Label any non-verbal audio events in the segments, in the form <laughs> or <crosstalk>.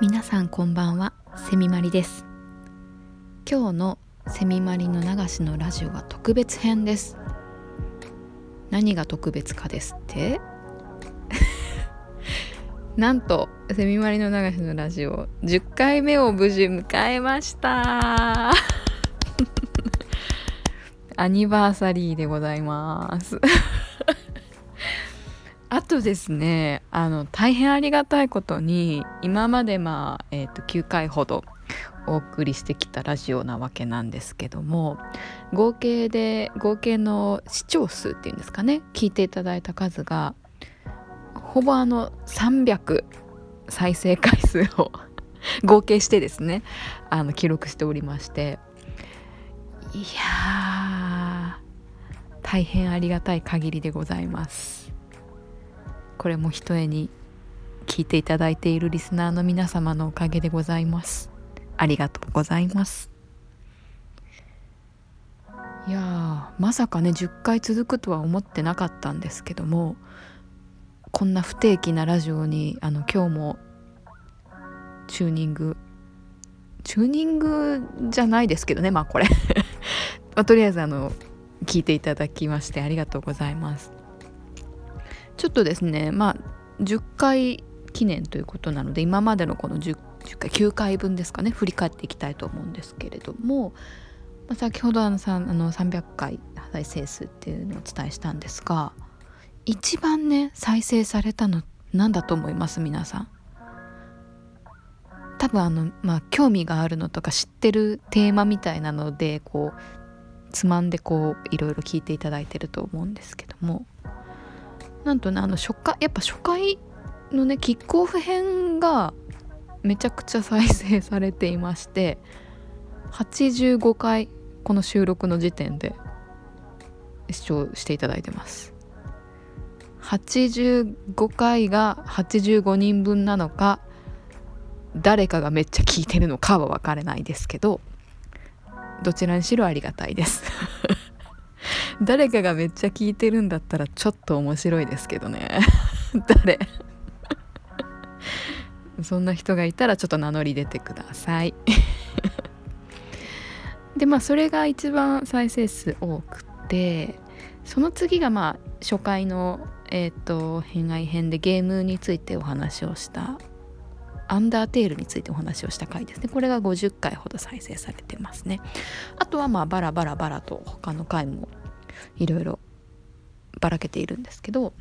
皆さんこんばんはセミマリです。今日のセミマリの流しのラジオは特別編です。何が特別かですって？<laughs> なんとセミマリの流しのラジオ10回目を無事迎えました。アニバーサリーでございます。<laughs> あとですねあの大変ありがたいことに今までまあ、えーと、9回ほどお送りしてきたラジオなわけなんですけども合計で合計の視聴数っていうんですかね聞いていただいた数がほぼあの300再生回数を <laughs> 合計してですねあの記録しておりまして。いや大変ありがたい限りでございます。これもひとえに聞いていただいているリスナーの皆様のおかげでございます。ありがとうございます。いやまさかね10回続くとは思ってなかったんですけどもこんな不定期なラジオにあの今日もチューニングチューニングじゃないですけどねまあこれ。<laughs> まあ、とりあえずあの聞いていただきましてありがとうございます。ちょっとですねまあ10回記念ということなので今までのこの 10, 10回9回分ですかね振り返っていきたいと思うんですけれども、まあ、先ほどあのさあの300回再生数っていうのをお伝えしたんですが一番ね再生されたの何だと思います？皆さん。多分あのまあ興味があるのとか知ってるテーマみたいなのでこうつまんでこういろいろ聞いていただいてると思うんですけども。なんとねあの初回やっぱ初回のねキックオフ編がめちゃくちゃ再生されていまして85回この収録の時点で視聴していただいてます。85回が85人分なのか誰かがめっちゃ聞いてるのかは分からないですけどどちらにしろありがたいです。<laughs> 誰かがめっちゃ聞いてるんだったらちょっと面白いですけどね。<laughs> 誰？そんな人がいたらちょっと名乗り出てください。<laughs> でまあそれが一番再生数多くてその次がまあ初回のえっ、ー、と偏愛編でゲームについてお話をしたアンダーテールについてお話をした回ですね。これが50回ほど再生されてますね。あとはまあバラバラバラと他の回もいろいろばらけているんですけど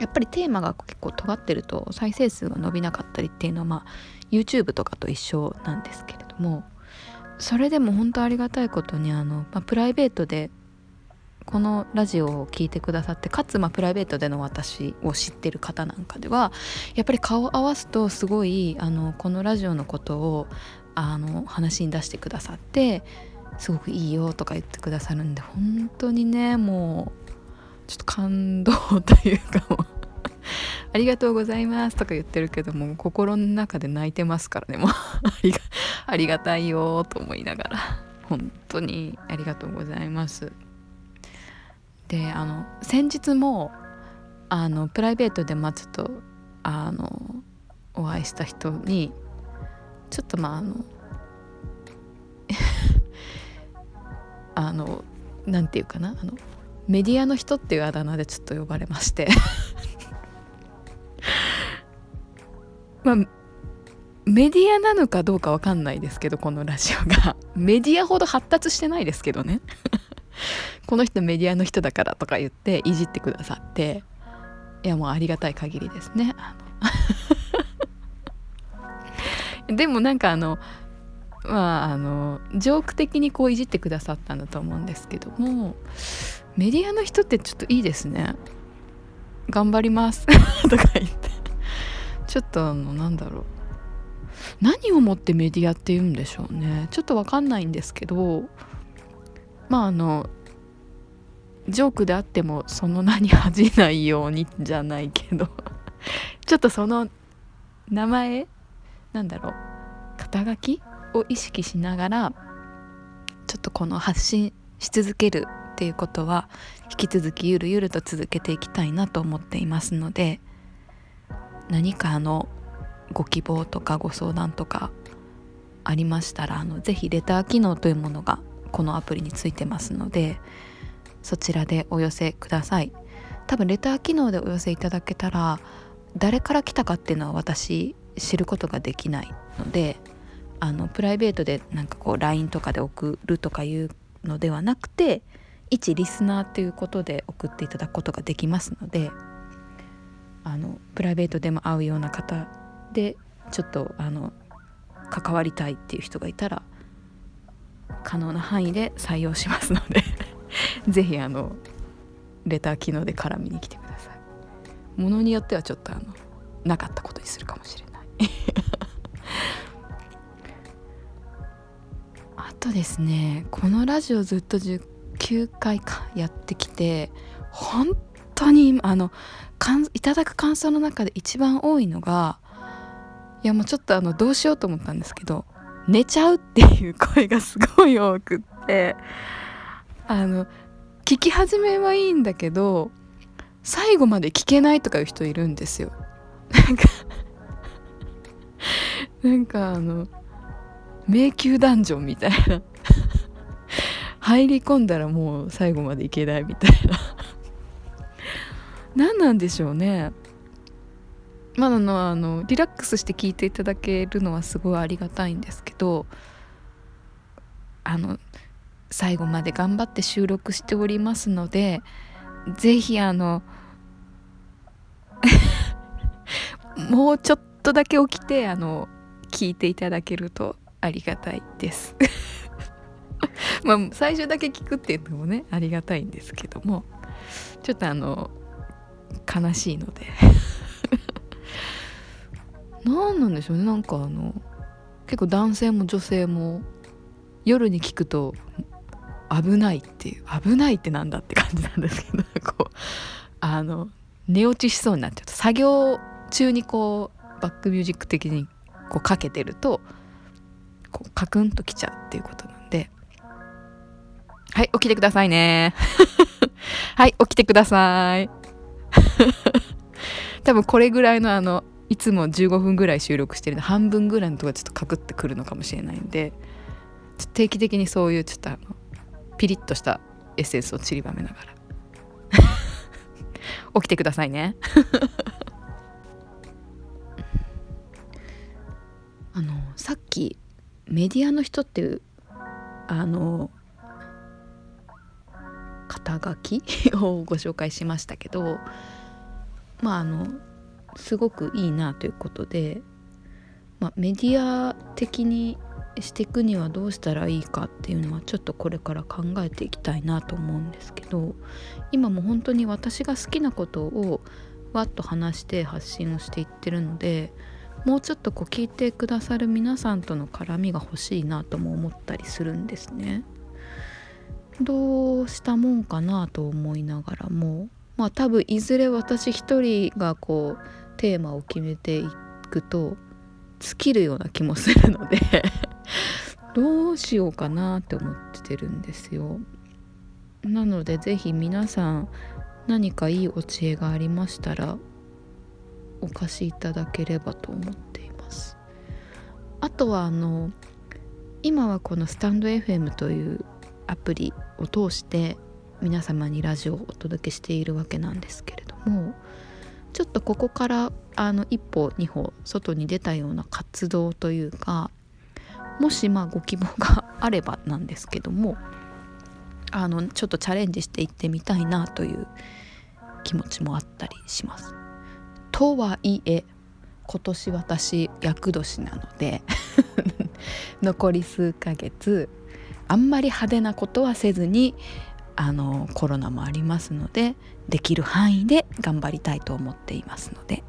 やっぱりテーマが結構尖ってると再生数が伸びなかったりっていうのはまあ YouTube とかと一緒なんですけれどもそれでも本当ありがたいことにあの、まあ、プライベートでこのラジオを聴いてくださってかつまあプライベートでの私を知ってる方なんかではやっぱり顔を合わすとすごいあのこのラジオのことをあの話に出してくださってすごくいいよとか言ってくださるんで本当にねもうちょっと感動というかもうありがとうございますとか言ってるけども心の中で泣いてますからね。もうありがたいよと思いながら本当にありがとうございます。であの先日もあのプライベートでまあちょっとあのお会いした人にちょっとまああの <laughs> あのなんていうかなあのメディアの人っていうあだ名でちょっと呼ばれまして。<laughs> まあメディアなのかどうかわかんないですけどこのラジオが。メディアほど発達してないですけどね。この人メディアの人だからとか言っていじってくださっていやもうありがたい限りですね。<laughs> でもなんかあのまああのジョーク的にこういじってくださったんだと思うんですけどもメディアの人ってちょっといいですね。頑張ります。<laughs> とか言って。ちょっとあのなんだろう。何をもってメディアって言うんでしょうね。ちょっとわかんないんですけどまああのジョークであってもその名に恥じないようにじゃないけど。<laughs> ちょっとその名前なんだろう肩書きを意識しながらちょっとこの発信し続けるっていうことは引き続きゆるゆると続けていきたいなと思っていますので何かあのご希望とかご相談とかありましたらあのぜひレター機能というものがこのアプリについてますのでそちらでお寄せください。多分レター機能でお寄せいただけたら誰から来たかっていうのは私知ることができないのであのプライベートでなんかこう LINE とかで送るとかいうのではなくて一リスナーということで送っていただくことができますのであのプライベートでも会うような方でちょっとあの関わりたいっていう人がいたら可能な範囲で採用しますので。<laughs> 是非あのレター機能で絡みに来てください。ものによってはちょっとあのなかったことにするかもしれない。<laughs> あとですねこのラジオずっと19回かやってきて本当にあのいただく感想の中で一番多いのがいやもうちょっとあのどうしようと思ったんですけど寝ちゃうっていう声がすごい多くってあの聞き始めはいいんだけど最後まで聞けないとかいう人いるんですよ。なんか <laughs> なんかあの迷宮ダンジョンみたいな。入り込んだらもう最後までいけないみたいな。何なんでしょうね。まだのあのリラックスして聞いていただけるのはすごいありがたいんですけどあの最後まで頑張って収録しておりますので是非あの <laughs> もうちょっとだけ起きてあの聞いていただけるとありがたいです。<laughs> まあ最初だけ聞くっていうのもねありがたいんですけどもちょっとあの悲しいので。<laughs> 何なんでしょうねなんかあの結構男性も女性も夜に聞くと危ないっていう危ないってなんだって感じなんですけどこうあの寝落ちしそうになっちゃうと作業中にこうバックミュージック的にこうかけてるとこうカクンときちゃうっていうことなんで。はい起きてくださいね。<laughs> はい起きてください。<laughs> 多分これぐらいのあのいつも15分ぐらい収録してるの半分ぐらいのとこちょっとカクってくるのかもしれないんで定期的にそういうちょっとあのピリッとしたエッセンスを散りばめながら。<laughs> 起きてくださいね。<laughs> あのさっきメディアの人っていうあの肩書き？<laughs> をご紹介しましたけどまああのすごくいいなということで、まあ、メディア的にしていくにはどうしたらいいかっていうのはちょっとこれから考えていきたいなと思うんですけど今も本当に私が好きなことをわっと話して発信をしていってるのでもうちょっとこう聞いてくださる皆さんとの絡みが欲しいなとも思ったりするんですね。どうしたもんかなと思いながらもまあ多分いずれ私一人がこうテーマを決めていくと尽きるような気もするのでどうしようかなって思ってるんですよ。なので是非皆さん何かいいお知恵がありましたらお貸しいただければと思っています。あとはあの今はこのスタンド FM というアプリを通して皆様にラジオをお届けしているわけなんですけれどもちょっとここからあの一歩二歩外に出たような活動というかもしまあご希望があればなんですけどもあのちょっとチャレンジしていってみたいなという気持ちもあったりします。とはいえ今年私厄年なので <laughs> 残り数ヶ月あんまり派手なことはせずにあのコロナもありますのでできる範囲で頑張りたいと思っていますので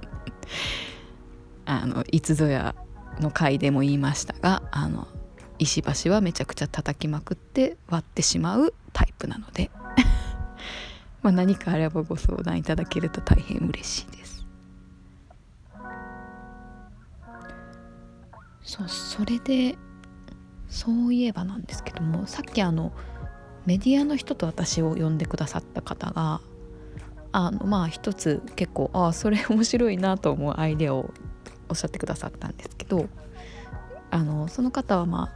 <laughs> あのいつぞやの回でも言いましたがあの石橋はめちゃくちゃ叩きまくって割ってしまうタイプなので <laughs> まあ何かあればご相談いただけると大変嬉しいです。そうそれでそういえばなんですけどもさっきあのメディアの人と私を呼んでくださった方があのまあ一つ結構ああそれ面白いなと思うアイデアをおっしゃってくださったんですけどあのその方はま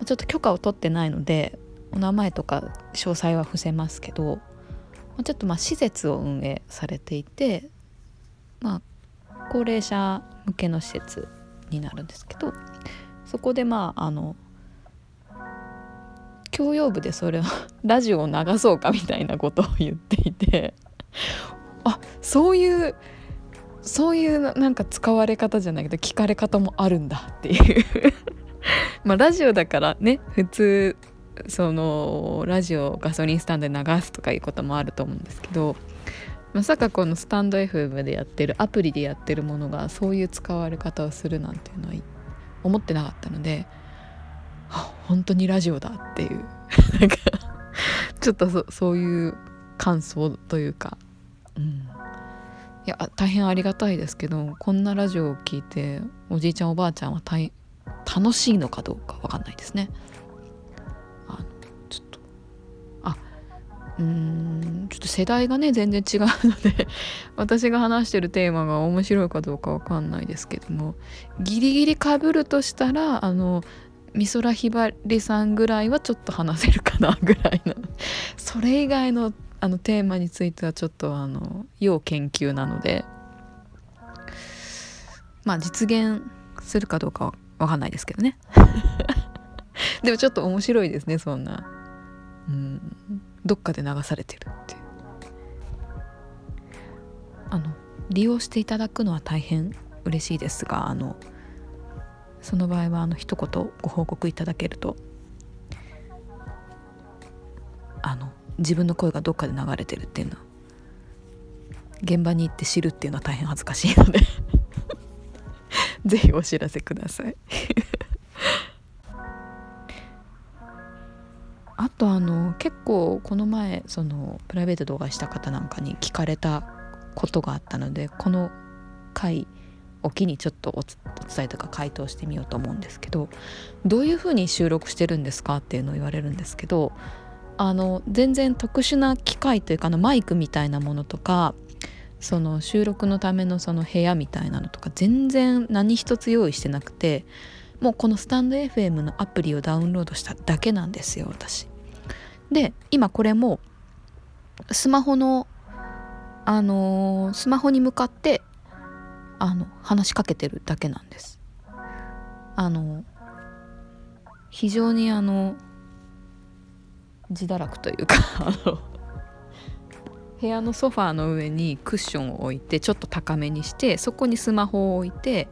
あちょっと許可を取ってないのでお名前とか詳細は伏せますけどちょっとまあ施設を運営されていてまあ高齢者向けの施設になるんですけどそこでまああの教養部でそれを <laughs> ラジオを流そうかみたいなことを言っていてあそういうそういうなんか使われ方じゃないけど聞かれ方もあるんだっていう。<laughs> まあラジオだからね普通そのラジオガソリンスタンドで流すとかいうこともあると思うんですけどまさかこのスタンド FM でやってるアプリでやってるものがそういう使われ方をするなんていうのは思ってなかったので本当にラジオだっていう。<laughs> なんかちょっとそういう感想というか、うん、いや大変ありがたいですけどこんなラジオを聴いておじいちゃんおばあちゃんは楽しいのかどうか分かんないですね。あちょっとあうんちょっと世代がね全然違うので <laughs> 私が話してるテーマが面白いかどうかわかんないですけどもギリギリかぶるとしたらあの美空ひばりさんぐらいはちょっと話せるかなぐらいのそれ以外のあのテーマについてはちょっとあの要研究なのでまあ実現するかどうかは分かんないですけどね。<laughs> でもちょっと面白いですねそんな。うん。どっかで流されてるっていう。あの利用していただくのは大変嬉しいですがあのその場合はあの一言ご報告いただけるとあの自分の声がどっかで流れてるっていうの。は現場に行って知るっていうのは大変恥ずかしいので。<laughs> ぜひお知らせください。<laughs> あとあの結構この前そのプライベート動画した方なんかに聞かれたことがあったのでこの回おきにちょっとお伝えとか回答してみようと思うんですけどどういうふうに収録してるんですかっていうのを言われるんですけどあの全然特殊な機械というかのマイクみたいなものとかその収録のためのその部屋みたいなのとか全然何一つ用意してなくてもうこのスタンド FM のアプリをダウンロードしただけなんですよ私。で今これもスマホのあのー、スマホに向かってあの話しかけてるだけなんです。あの非常にあの自堕落というか <laughs> 部屋のソファーの上にクッションを置いてちょっと高めにしてそこにスマホを置いて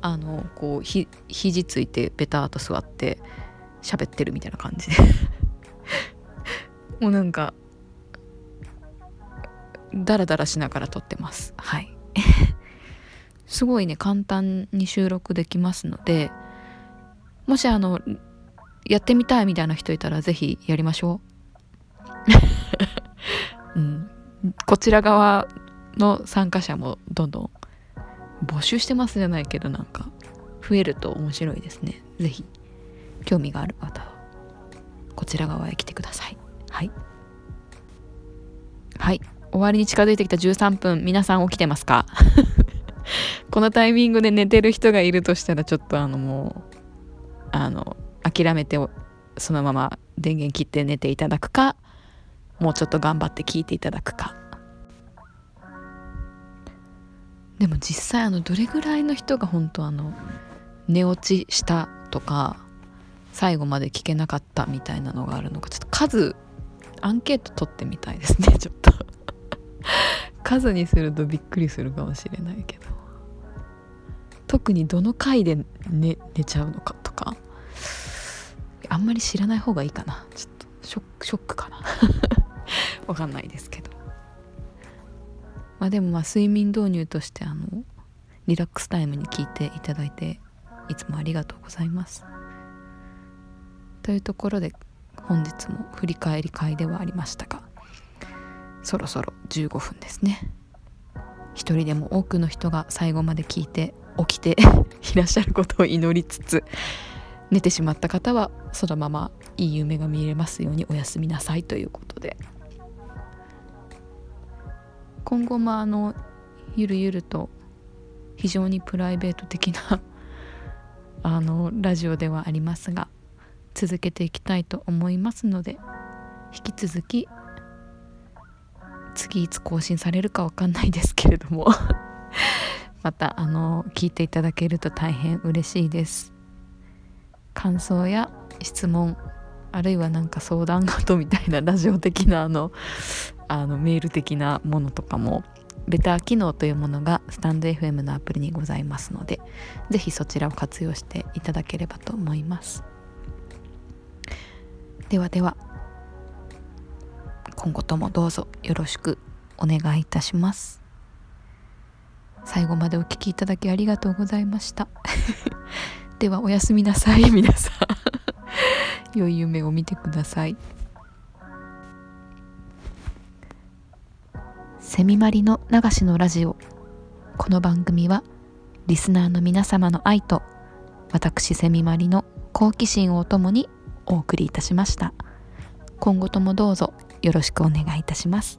あのこうひ肘ついてベターと座って喋ってるみたいな感じ。で <laughs> もうなんかダラダラしながら撮ってます。はい。<laughs> すごいね簡単に収録できますのでもしあのやってみたいみたいな人いたら是非やりましょう、<laughs> うん、こちら側の参加者もどんどん募集してますじゃないけどなんか増えると面白いですね。是非興味がある方はこちら側へ来てください。はい。はい。終わりに近づいてきた13分皆さん起きてますか？<laughs> このタイミングで寝てる人がいるとしたらちょっとあのもうあの諦めてそのまま電源切って寝ていただくかもうちょっと頑張って聞いていただくか。でも実際あのどれぐらいの人が本当あの寝落ちしたとか最後まで聞けなかったみたいなのがあるのかちょっと数アンケート取ってみたいですね <laughs> ちょっと。数にするとびっくりするかもしれないけど。特にどの回で寝寝ちゃうのかとか。あんまり知らない方がいいかな。ちょっとショックショックかな。<laughs> わかんないですけど。まあでもまあ睡眠導入としてあのリラックスタイムに聞いていただいていつもありがとうございます。というところで本日も振り返り会ではありましたがそろそろ15分ですね。一人でも多くの人が最後まで聞いて起きて <laughs> いらっしゃることを祈りつつ寝てしまった方はそのままいい夢が見れますようにおやすみなさいということで。今後もあのゆるゆると非常にプライベート的な <laughs> あのラジオではありますが続けていきたいと思いますので引き続き次いつ更新されるかわかんないですけれども <laughs> またあの聞いていただけると大変嬉しいです。感想や質問あるいはなんか相談事みたいなラジオ的なあのあのメール的なものとかもレター機能というものがスタンド FM のアプリにございますので是非そちらを活用していただければと思います。ではでは今後ともどうぞよろしくお願いいたします。最後までお聴きいただきありがとうございました。ではおやすみなさい。<laughs> 皆さん。良い夢を見てください。セミマリの流しのラジオ。この番組はリスナーの皆様の愛と私セミマリの好奇心をともにお送りいたしました。今後ともどうぞよろしくお願いいたします。